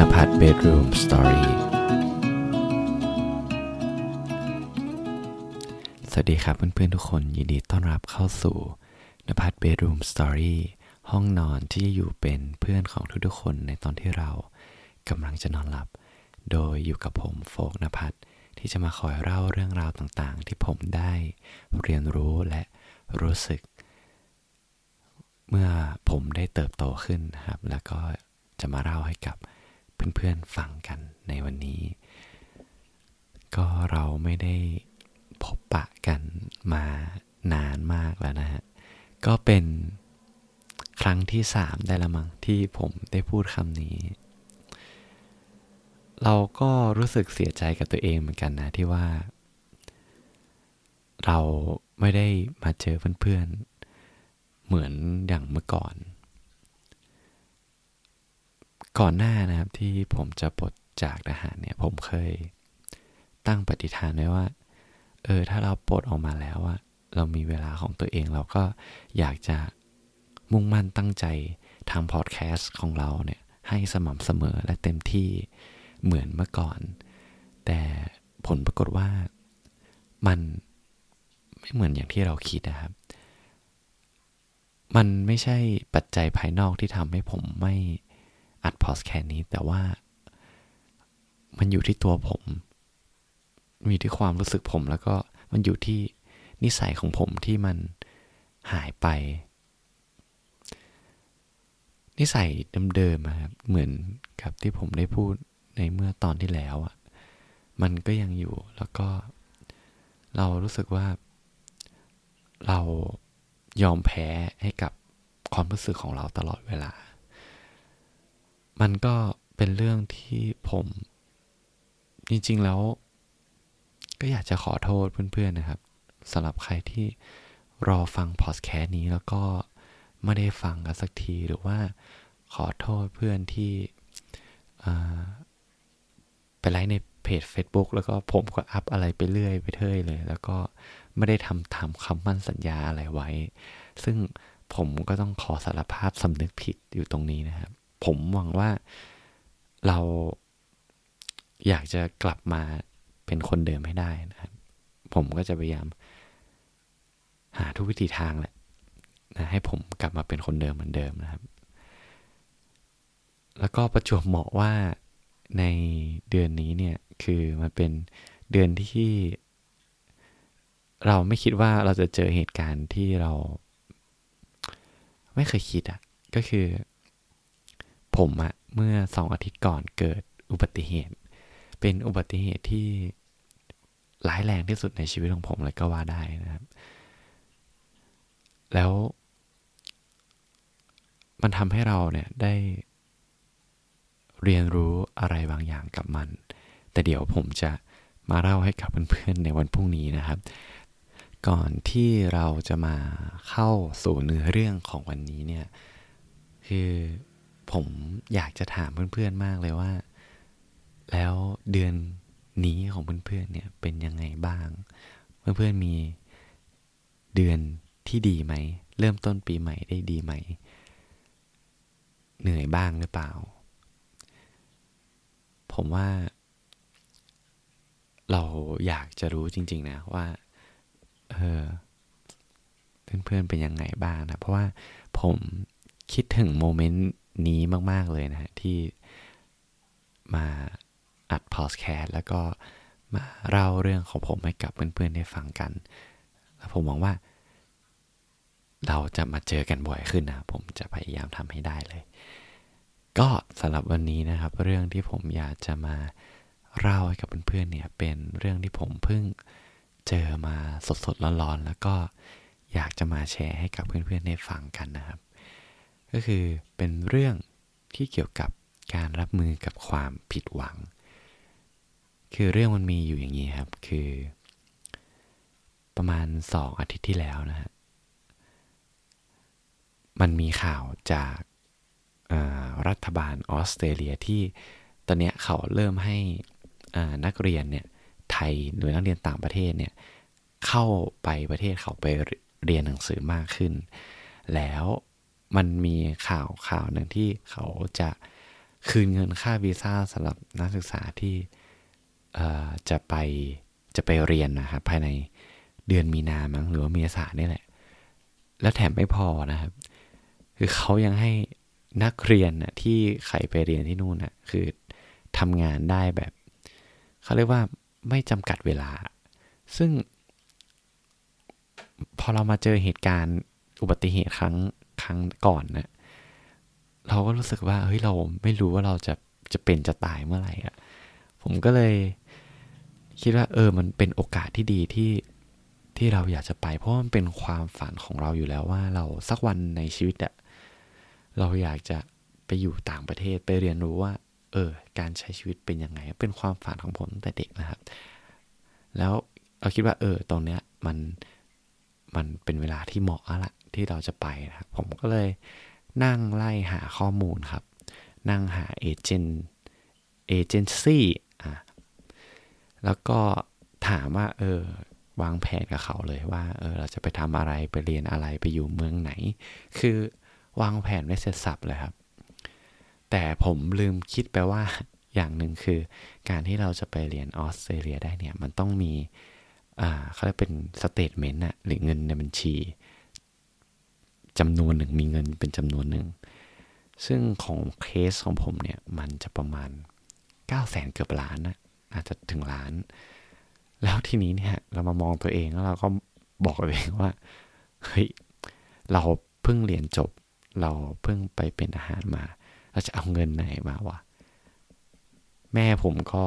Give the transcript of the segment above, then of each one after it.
นภัทร Bedroom Story สวัสดีครับเพื่อนๆทุกคนยินดีต้อนรับเข้าสู่นภัทร Bedroom Story ห้องนอนที่จะอยู่เป็นเพื่อนของทุกๆคนในตอนที่เรากำลังจะนอนหลับ โดยอยู่กับผมโฟกนภัทรที่จะมาคอยเล่าเรื่องราวต่างๆ ที่ผมได้เรียนรู้และรู้สึก เมื่อผมได้เติบโตขึ้นนะครับ แล้วก็จะมาเล่าให้กับ เพื่อนๆฟังกันในวันนี้ ก็เราไม่ได้พบปะกันมานานมากแล้วนะฮะ ก็เป็นครั้งที่สามได้ละมั้งที่ผมได้พูดคำนี้ เราก็รู้สึกเสียใจกับตัวเองเหมือนกันนะที่ว่า เราไม่ได้มาเจอเพื่อนๆเหมือนอย่างเมื่อก่อน ก่อนหน้านะครับที่ผมจะปลดจากทหารเนี่ย ผมเคยตั้งปฏิฐานไว้ว่า เออ ถ้าเราปลดออกมาแล้วอะเรามีเวลาของตัวเองเราก็อยากจะมุ่งมั่นตั้งใจทำพอดแคสต์ของเราเนี่ย ให้สม่ำเสมอและเต็มที่เหมือนเมื่อก่อน แต่ผลปรากฏว่ามันไม่เหมือนอย่างที่เราคิดนะครับ มันไม่ใช่ปัจจัยภายนอกที่ทำให้ผมไม่ อัดพอดแค์นี้ แต่ว่า มันอยู่ที่ตัวผม มีที่ความรู้สึกผมแล้วก็มันอยู่ที่นิสัยของผมที่มันหายไป นิสัยเดิมๆครับเหมือนกับที่ผมได้พูดในเมื่อตอนที่แล้วอะมันก็ยังอยู่แล้วก็ เรารู้สึกว่า เรายอมแพ้ให้กับความรู้สึกของเราตลอดเวลา มันก็เป็นเรื่องที่ผม จริง ๆ แล้ว ก็อยากจะขอโทษเพื่อน ๆ นะครับสำหรับใครที่รอฟังพอดแคสต์นี้แล้วก็ไม่ได้ฟังกันสักทีหรือว่าขอโทษเพื่อนที่ไปไลฟ์ในเพจ Facebook แล้วก็ผมก็อัพอะไรไปเรื่อยไปเท่ยเลย แล้วก็ไม่ได้ทำตามคำมั่นสัญญาอะไรไว้ ซึ่งผมก็ต้องขอสารภาพสำนึกผิดอยู่ตรงนี้นะครับ ผมหวังว่าเราอยากจะกลับมาเป็นคนเดิมให้ได้นะครับ ผมก็จะพยายาม หาทุกวิธีทางแหละนะให้ผมกลับมาเป็นคนเดิมเหมือนเดิมนะครับ แล้วก็ประจวบเหมาะว่าในเดือนนี้เนี่ยคือมันเป็นเดือนที่ เราไม่คิดว่าเราจะเจอเหตุการณ์ที่เรา ไม่เคยคิดอะ่ะก็คือ ผมอะเมื่อสองอาทิตย์ก่อนเกิดอุบัติเหตุ เป็นอุบัติเหตุที่ร้ายแรงที่สุดในชีวิตของผมเลยก็ว่าได้นะครับ แล้วมันทำให้เราเนี่ยได้เรียนรู้อะไรบางอย่างกับมัน แต่เดี๋ยวผมจะมาเล่าให้กับเพื่อนๆในวันพรุ่งนี้นะครับ ก่อนที่เราจะมาเข้าสู่เนื้อเรื่องของวันนี้เนี่ย คือ ผมอยากจะถามเพื่อนๆมากเลยว่า แล้วเดือนนี้ของเพื่อนๆเนี่ยเป็นยังไงบ้าง เพื่อนๆมีเดือนที่ดีไหม เริ่มต้นปีใหม่ได้ดีไหม เหนื่อยบ้างหรือเปล่า ผมว่า เราอยากจะรู้จริง ๆ นะว่า เออเพื่อนๆเป็นยังไงบ้างนะ เพราะว่าผมคิดถึงโมเมนต์ นี้มาก ๆ เลยนะที่มาอัดพอดแคสต์แล้วก็มาเล่าเรื่องของผมให้กับเพื่อนๆได้ฟังกัน แล้วผมหวังว่า เราจะมาเจอกันบ่อยขึ้นนะ ผมจะพยายามทำให้ได้เลย ก็สำหรับวันนี้นะครับ เรื่องที่ผมอยากจะมาเล่าให้กับเพื่อนๆเนี่ย เป็นเรื่องที่ผมเพิ่งเจอมาสดๆร้อนๆแล้วก็อยากจะมาแชร์ให้กับเพื่อนๆได้ฟังกันนะครับ ก็คือเป็นเรื่องที่เกี่ยวกับการรับมือกับความผิดหวัง คือเรื่องมันมีอยู่อย่างนี้ครับ คือ ประมาณสองอาทิตย์ที่แล้วนะฮะ มันมีข่าวจากรัฐบาลออสเตรเลียที่ตอนนี้เขาเริ่มให้นักเรียนเนี่ยไทยหรือนักเรียนต่างประเทศเนี่ยเข้าไปประเทศเขาไปเรียนหนังสือมากขึ้น แล้ว มันมีข่าวข่าวหนึ่งที่เขาจะคืนเงินค่าวีซ่าสำหรับนักศึกษาที่จะไปจะไปเรียนนะครับภายในเดือนมีนามั้งหรือว่าเมษานี่แหละ แล้วแถมไม่พอนะครับ คือเขายังให้นักเรียนนะที่ใครไปเรียนที่นู่นนะคือทำงานได้แบบเขาเรียกว่าไม่จำกัดเวลา ซึ่ง พอเรามาเจอเหตุการณ์อุบัติเหตุครั้ง ครั้งก่อนนะเราก็รู้สึกว่าเฮ้ยเราไม่รู้ว่าเราจะจะเป็นจะตายเมื่อไหร่อะผมก็เลย คิดว่า เออ มันเป็นโอกาสที่ดีที่ที่เราอยากจะไป เพราะมันเป็นความฝันของเราอยู่แล้วว่าเราสักวันในชีวิตอะเราอยากจะไปอยู่ต่างประเทศไปเรียนรู้ว่า เออ การใช้ชีวิตเป็นยังไง เป็นความฝันของผมตั้งแต่เด็กนะครับ แล้วเราคิดว่า เออ ตรงเนี้ยมันมันเป็นเวลาที่เหมาะละ ที่เราจะไปนะครับผมก็เลยนั่งไล่หาข้อมูลครับ นั่งหาเอเจนต์เอเจนซี่อะแล้วก็ถามว่าเออวางแผนกับเขาเลยว่าเออเราจะไปทำอะไรไปเรียนอะไรไปอยู่เมืองไหน คือวางแผนไว้เสร็จสรรพเลยครับ แต่ผมลืมคิดไปว่าอย่างหนึ่งคือการที่เราจะไปเรียนออสเตรเลียได้เนี่ย มันต้องมี อ่าเขาเรียกเป็น statement อะหรือเงินในบัญชี จำนวนหนึ่งมีเงินเป็นจำนวนหนึ่ง ซึ่งของเคสของผมเนี่ยมันจะประมาณ9 0 0แสนเกือบล้านนะอาจจะถึงล้าน แล้วทีนี้เนี่ยเรามามองตัวเองแล้วเราก็บอกตัวเองว่าเฮ้ยเราเพิ่งเรียนจบ เราเพิ่งไปเป็นทหารมาเราจะเอาเงินไหนมาวะแม่ผมก็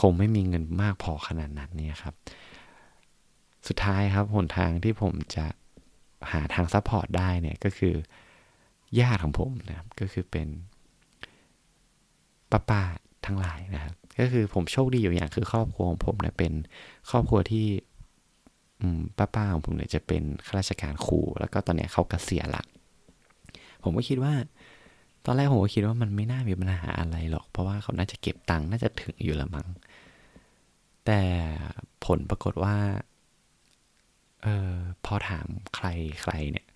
คงไม่มีเงินมากพอขนาดนั้นเนี่ยครับ สุดท้ายครับหนทางที่ผมจะ หาทาง support ได้เนี่ยก็คือญาติของผมนะครับก็คือเป็นป้าป้าทั้งหลายนะครับก็คือผมโชคดีอยู่อย่างคือครอบครัวของผมเนี่ยเป็นครอบครัวที่ป้าป้าของผมเนี่ยจะเป็นข้าราชการครูแล้วก็ตอนเนี้ยเขาเกษียณละผมก็คิดว่า ตอนแรกผมก็คิดว่ามันไม่น่ามีปัญหาอะไรหรอก เพราะว่าเขาน่าจะเก็บตังค์น่าจะถึงอยู่ละมั้งแต่ผลปรากฏว่า เออพอถามใครใครเนี่ย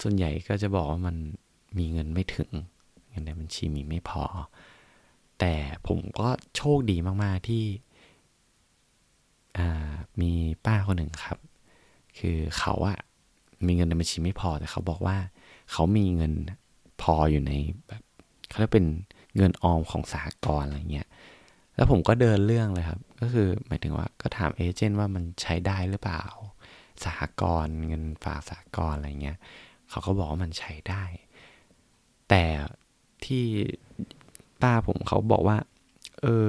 ส่วนใหญ่ก็จะบอกว่ามันมีเงินไม่ถึง เงินในบัญชีมีไม่พอ แต่ผมก็โชคดีมากๆที่มีป้าคนหนึ่งครับ คือเขาอะมีเงินในบัญชีไม่พอแต่เขาบอกว่า เขามีเงินพออยู่ในแบบเขาเรียกเป็นเงินออมของสหกรณ์อะไรเงี้ย แล้วผมก็เดินเรื่องเลยครับ ก็คือหมายถึงว่าก็ถามเอเจนต์ว่ามันใช้ได้หรือเปล่า สหกรณ์เงินฝากสหกรณ์อะไรเงี้ยเขาก็บอกว่ามันใช้ได้ แต่ที่ป้าผมเขาบอกว่า เออ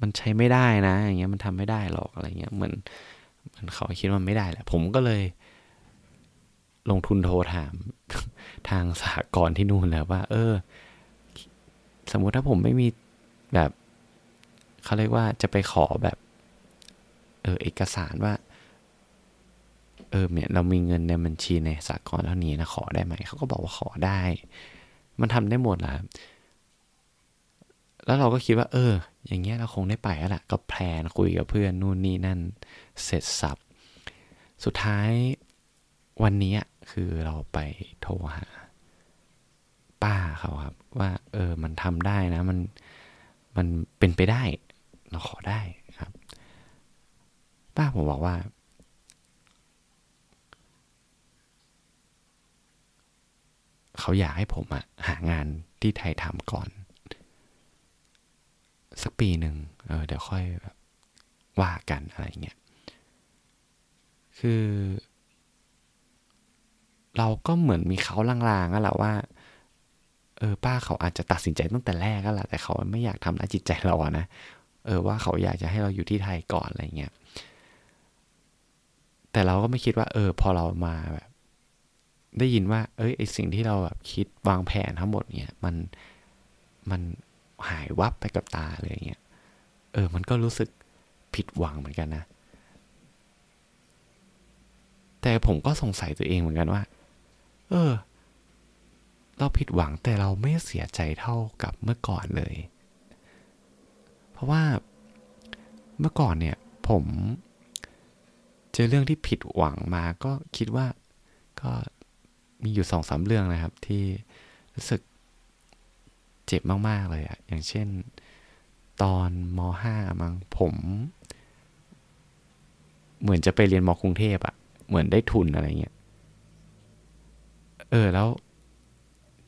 มันใช้ไม่ได้นะ อย่างเงี้ยมันทำไม่ได้หรอกอะไรเงี้ยเหมือนมันเขาคิดว่าไม่ได้แหละ ผมก็เลย ลงทุนโทรถาม ทางสหกรณ์ที่นู่นแล้วว่า เออ สมมุติถ้าผมไม่มีแบบเขาเรียกว่าจะไปขอแบบ เออ เอกสารว่า เออเนี่ยเรามีเงินในบัญชีในสากลเท่านี้นะขอได้ไหมเขาก็บอกว่าขอได้ มันทำได้หมดแหละแล้วเราก็คิดว่า เออ อย่างเงี้ยเราคงได้ไปแล้วแหละก็แพลนคุยกับเพื่อนนู่นนี่นั่นเสร็จสับสุดท้ายวันนี้คือเราไปโทรหาป้าเขาครับ ว่า เออ มันทำได้นะ มันมันเป็นไปได้ เราขอได้ครับ ป้าผมบอกว่า เขาอยากให้ผมอะหางานที่ไทยทำก่อน สักปีหนึ่งเออเดี๋ยวค่อยแบบว่ากันอะไรเงี้ย คือ เราก็เหมือนมีเขาลางๆก็แหละว่า เออป้าเขาอาจจะตัดสินใจตั้งแต่แรกก็แหละแต่เขาไม่อยากทำร้ายจิตใจเราอะนะเออว่าเขาอยากจะให้เราอยู่ที่ไทยก่อนอะไรเงี้ย แต่เราก็ไม่คิดว่า เออ พอเรามาแบบ ได้ยินว่า เอ้ยไอสิ่งที่เราแบบคิดวางแผนทั้งหมดเนี่ยมันมันหายวับไปกับตาเลยเงี้ยเออ มันก็รู้สึกผิดหวังเหมือนกันนะ แต่ผมก็สงสัยตัวเองเหมือนกันว่า เออ เราผิดหวังแต่เราไม่เสียใจเท่ากับเมื่อก่อนเลย เพราะว่าเมื่อก่อนเนี่ย ผม เจอเรื่องที่ผิดหวังมาก็คิดว่าก็ มีอยู่สองสามเรื่องนะครับ ที่รู้สึกเจ็บมาก ๆ เลยอะอย่างเช่นตอนมห้ามั้งผม เหมือนจะไปเรียนมกรุงเทพอะเหมือนได้ทุนอะไรเงี้ยเออแล้ว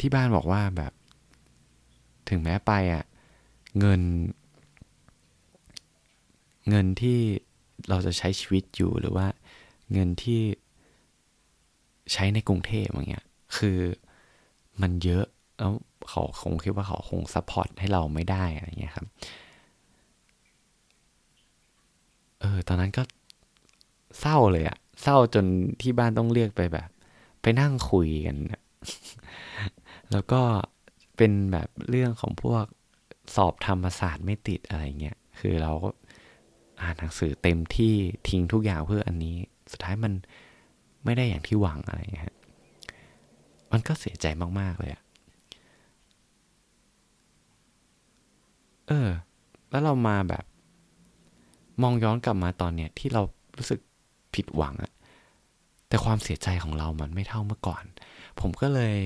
ที่บ้านบอกว่าแบบ ถึงแม้ไปอะเงิน เงินที่เราจะใช้ชีวิตอยู่หรือว่า เงินที่ ใช้ในกรุงเทพอย่างเงี้ย คือมันเยอะ แล้วเขาคงคิดว่าเขาคง support ให้เราไม่ได้อะไรเงี้ยครับ เออ ตอนนั้นก็เศร้าเลยอะเศร้าจนที่บ้านต้องเรียกไปแบบ ไปนั่งคุยกัน แล้วก็เป็นแบบเรื่องของพวกสอบธรรมศาสตร์ไม่ติดอะไรเงี้ย คือเราก็อ่านหนังสือเต็มที่ทิ้งทุกอย่างเพื่ออันนี้ สุดท้ายมัน ไม่ได้อย่างที่หวังอะไรเงี้ยมันก็เสียใจมาก ๆ เลยอะเออ แล้วเรามาแบบ มองย้อนกลับมาตอนเนี้ยที่เรารู้สึกผิดหวังอะแต่ความเสียใจของเรามันไม่เท่าเมื่อก่อน ผมก็เลย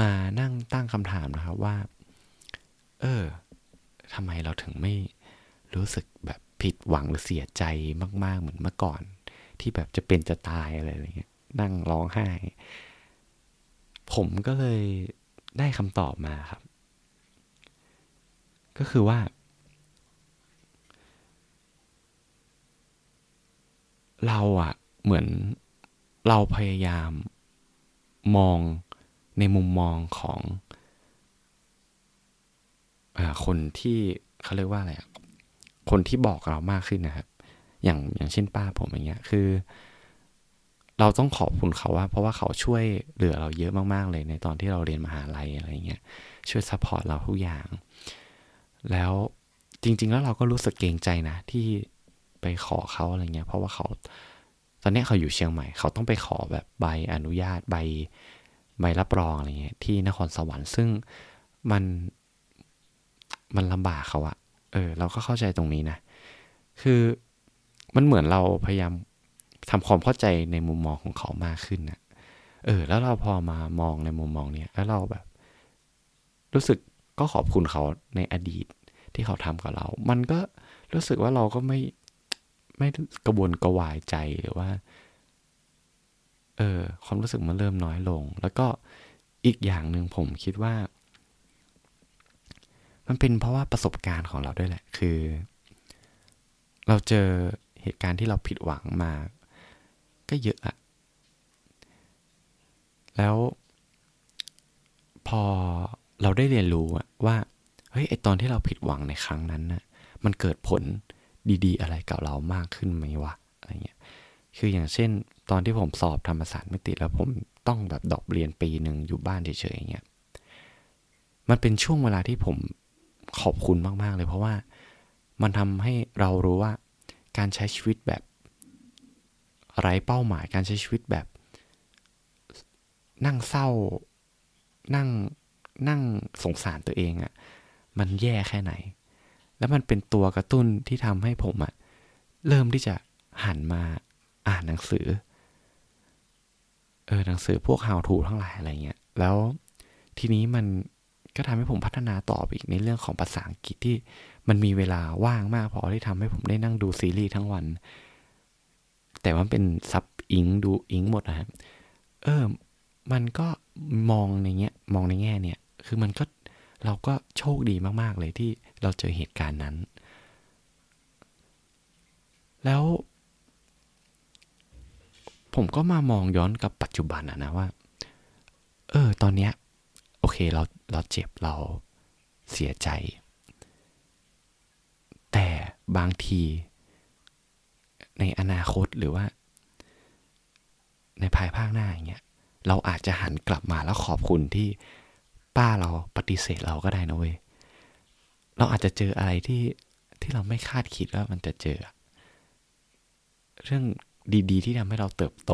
มานั่งตั้งคำถามนะครับว่า เออทำไมเราถึงไม่รู้สึกแบบผิดหวังหรือเสียใจมาก ๆ เหมือนเมื่อก่อน ที่แบบจะเป็นจะตายอะไรอย่างเงี้ยนั่งร้องไห้ ผมก็เลยได้คำตอบมาครับ ก็คือว่า เราอะเหมือนเราพยายามมองในมุมมองของอคนที่เขาเรียกว่าอะไรอะคนที่บอกเรามากขึ้นนะครับ อย่างอย่างเช่นป้าผมอย่างเงี้ยคือ เราต้องขอบคุณเขาว่า เพราะว่าเขาช่วยเหลือเราเยอะมากๆเลยในตอนที่เราเรียนมหาลัยอะไรเงี้ยช่วย support เราทุกอย่าง แล้วจริง ๆ แล้วเราก็รู้สึกเกรงใจนะ ที่ไปขอเขาอะไรเงี้ย เพราะว่าเขาตอนนี้เขาอยู่เชียงใหม่ เขาต้องไปขอแบบใบอนุญาตใบใบรับรองอะไรเงี้ยที่นครสวรรค์ซึ่งมันมันลำบากเขาอะเออ เราก็เข้าใจตรงนี้นะ คือ มันเหมือนเราพยายามทำความเข้าใจในมุมมองของเขามากขึ้นนะเออ แล้วเราพอมามองในมุมมองเนี้ยแล้วเราแบบ รู้สึกก็ขอบคุณเขาในอดีตที่เขาทำกับเรา มันก็รู้สึกว่าเราก็ไม่ไม่กระวนกระวายใจหรือว่า เออ ความรู้สึกมันเริ่มน้อยลง แล้วก็อีกอย่างหนึ่งผมคิดว่า มันเป็นเพราะว่าประสบการณ์ของเราด้วยแหละ คือ เราเจอ เหตุการณ์ที่เราผิดหวังมา ก็เยอะอะ แล้วพอเราได้เรียนรู้ว่าเฮ้ยไอตอนที่เราผิดหวังในครั้งนั้นนะมันเกิดผลดีๆ อะไรกับเรามากขึ้นไหมวะอะไรเงี้ยคืออย่างเช่น ตอนที่ผมสอบธรรมศาสตร์ไม่ติดแล้วผมต้องแบบดอกเรียนปีหนึ่งอยู่บ้านเฉยๆอย่างเงี้ยมันเป็นช่วงเวลาที่ผมขอบคุณมากๆเลย เพราะว่ามันทำให้เรารู้ว่า การใช้ชีวิตแบบไร้เป้าหมายการใช้ชีวิตแบบ นั่งเศร้า นั่งนั่งสงสารตัวเองอะ่ะ มันแย่แค่ไหน แล้วมันเป็นตัวกระตุ้นที่ทำให้ผมอะ่ะ เริ่มที่จะหันมาอ่านหนังสือ เออหนังสือพวก how to ทั้งหลายอะไรเงี้ย แล้วทีนี้มันก็ทำให้ผมพัฒนาต่อไปอีกในเรื่องของภาษาอังกฤษที่มันมีเวลาว่างมากพอที่ทำให้ผมได้นั่งดูซีรีส์ทั้งวัน แต่ว่าเป็นซับอิงดูอิงหมดนะครับเออ มันก็มองในเงี้ย มองในแง่เนี่ย คือมันก็เราก็โชคดีมาก ๆ เลยที่เราเจอเหตุการณ์นั้น แล้ว ผมก็มามองย้อนกับปัจจุบันอะนะว่า เออ ตอนเนี้ย โอเคเราเราเจ็บเราเสียใจ แต่บางทีในอนาคตหรือว่า ในภายภาคหน้าอย่างเงี้ยเราอาจจะหันกลับมาแล้วขอบคุณที่ป้าเราปฏิเสธเราก็ได้นะเว้ยเราอาจจะเจออะไรที่ที่เราไม่คาดคิดว่ามันจะเจอ เรื่องดีๆ ที่ทำให้เราเติบโต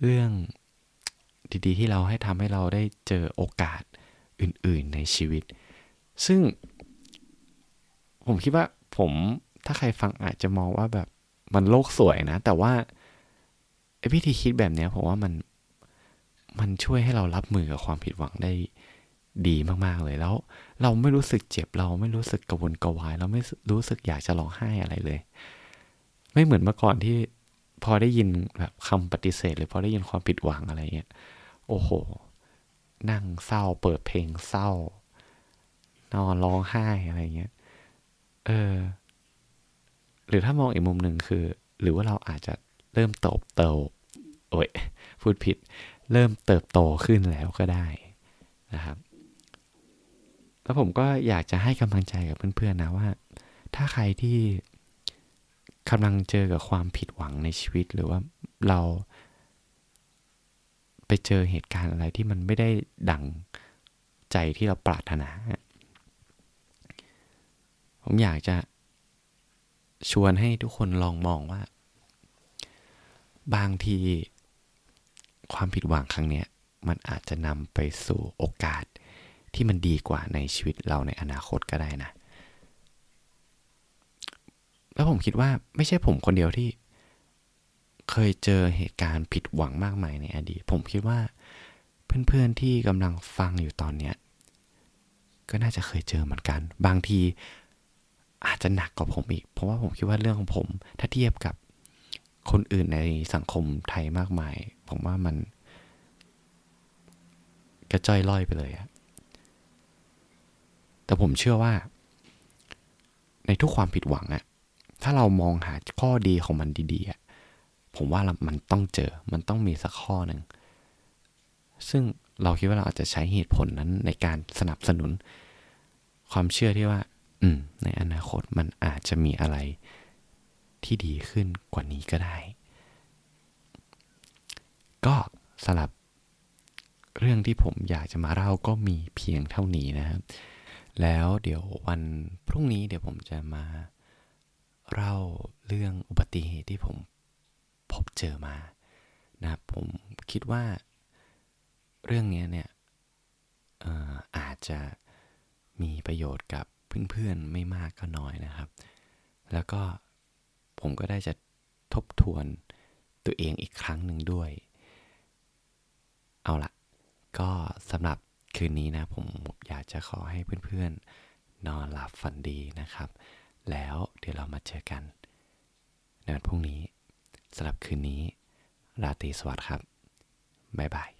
เรื่องดีๆ ที่เราให้ทำให้เราได้เจอโอกาสอื่นๆในชีวิต ซึ่ง ผมคิดว่าผมถ้าใครฟังอาจจะมองว่าแบบมันโลกสวยนะ แต่ว่าวิธีคิดแบบนี้ผมว่ามันมันช่วยให้เรารับมือกับความผิดหวังได้ดีมากๆเลยแล้ว เราไม่รู้สึกเจ็บเราไม่รู้สึกกระวนกระวาย เราไม่รู้สึกอยากจะร้องไห้อะไรเลย ไม่เหมือนเมื่อก่อนที่พอได้ยินแบบคำปฏิเสธ หรือพอได้ยินความผิดหวังอะไรเงี้ยโอ้โห นั่งเศร้าเปิดเพลงเศร้านอนร้องไห้อะไรเงี้ย เออ หรือถ้ามองอีกมุมหนึ่งคือ หรือว่าเราอาจจะเริ่มโตบโตโอ้ยพูดผิด เริ่มเติบโตขึ้นแล้วก็ได้นะครับ แล้วผมก็อยากจะให้กำลังใจกับเพื่อนๆนะว่า ถ้าใครที่กำลังเจอกับความผิดหวังในชีวิตหรือว่าเรา ไปเจอเหตุการณ์อะไรที่มันไม่ได้ดังใจที่เราปรารถนา ผมอยากจะชวนให้ทุกคนลองมองว่า บางที ความผิดหวังครั้งนี้มันอาจจะนำไปสู่โอกาสที่มันดีกว่าในชีวิตเราในอนาคตก็ได้นะ แล้วผมคิดว่าไม่ใช่ผมคนเดียวที่ เคยเจอเหตุการณ์ผิดหวังมากมายในอดีต ผมคิดว่าเพื่อนๆที่กำลังฟังอยู่ตอนเนี้ยก็น่าจะเคยเจอเหมือนกัน บางที อาจจะหนักกว่าผมอีก เพราะว่าผมคิดว่าเรื่องของผม ถ้าเทียบกับคนอื่นในสังคมไทยมากมาย ผมว่ามัน กระจ้อยล่อยไปเลยอะแต่ผมเชื่อว่า ในทุกความผิดหวังอะถ้าเรามองหาข้อดีของมันดีๆอะผมว่ามันต้องเจอ มันต้องมีสักข้อหนึ่ง ซึ่งเราคิดว่าเราอาจจะใช้เหตุผลนั้นในการสนับสนุน ความเชื่อที่ว่า อืม ในอนาคตมันอาจจะมีอะไรที่ดีขึ้นกว่านี้ก็ได้ ก็สำหรับเรื่องที่ผมอยากจะมาเล่าก็มีเพียงเท่านี้นะครับ แล้วเดี๋ยววันพรุ่งนี้เดี๋ยวผมจะมาเล่าเรื่องอุบัติเหตุที่ผมพบเจอมานะครับผมคิดว่าเรื่องนี้เนี่ยอาอาจจะมีประโยชน์กับ เพื่อนๆไม่มากก็น้อยนะครับ แล้วก็ผมก็ได้จะทบทวนตัวเองอีกครั้งหนึ่งด้วย เอาละก็สำหรับคืนนี้นะผมอยากจะขอให้เพื่อนๆ นอนหลับฝันดีนะครับ แล้วเดี๋ยวเรามาเจอกันในวันพรุ่งนี้สำหรับคืนนี้ ราตรีสวัสดิ์ครับ บ๊ายบาย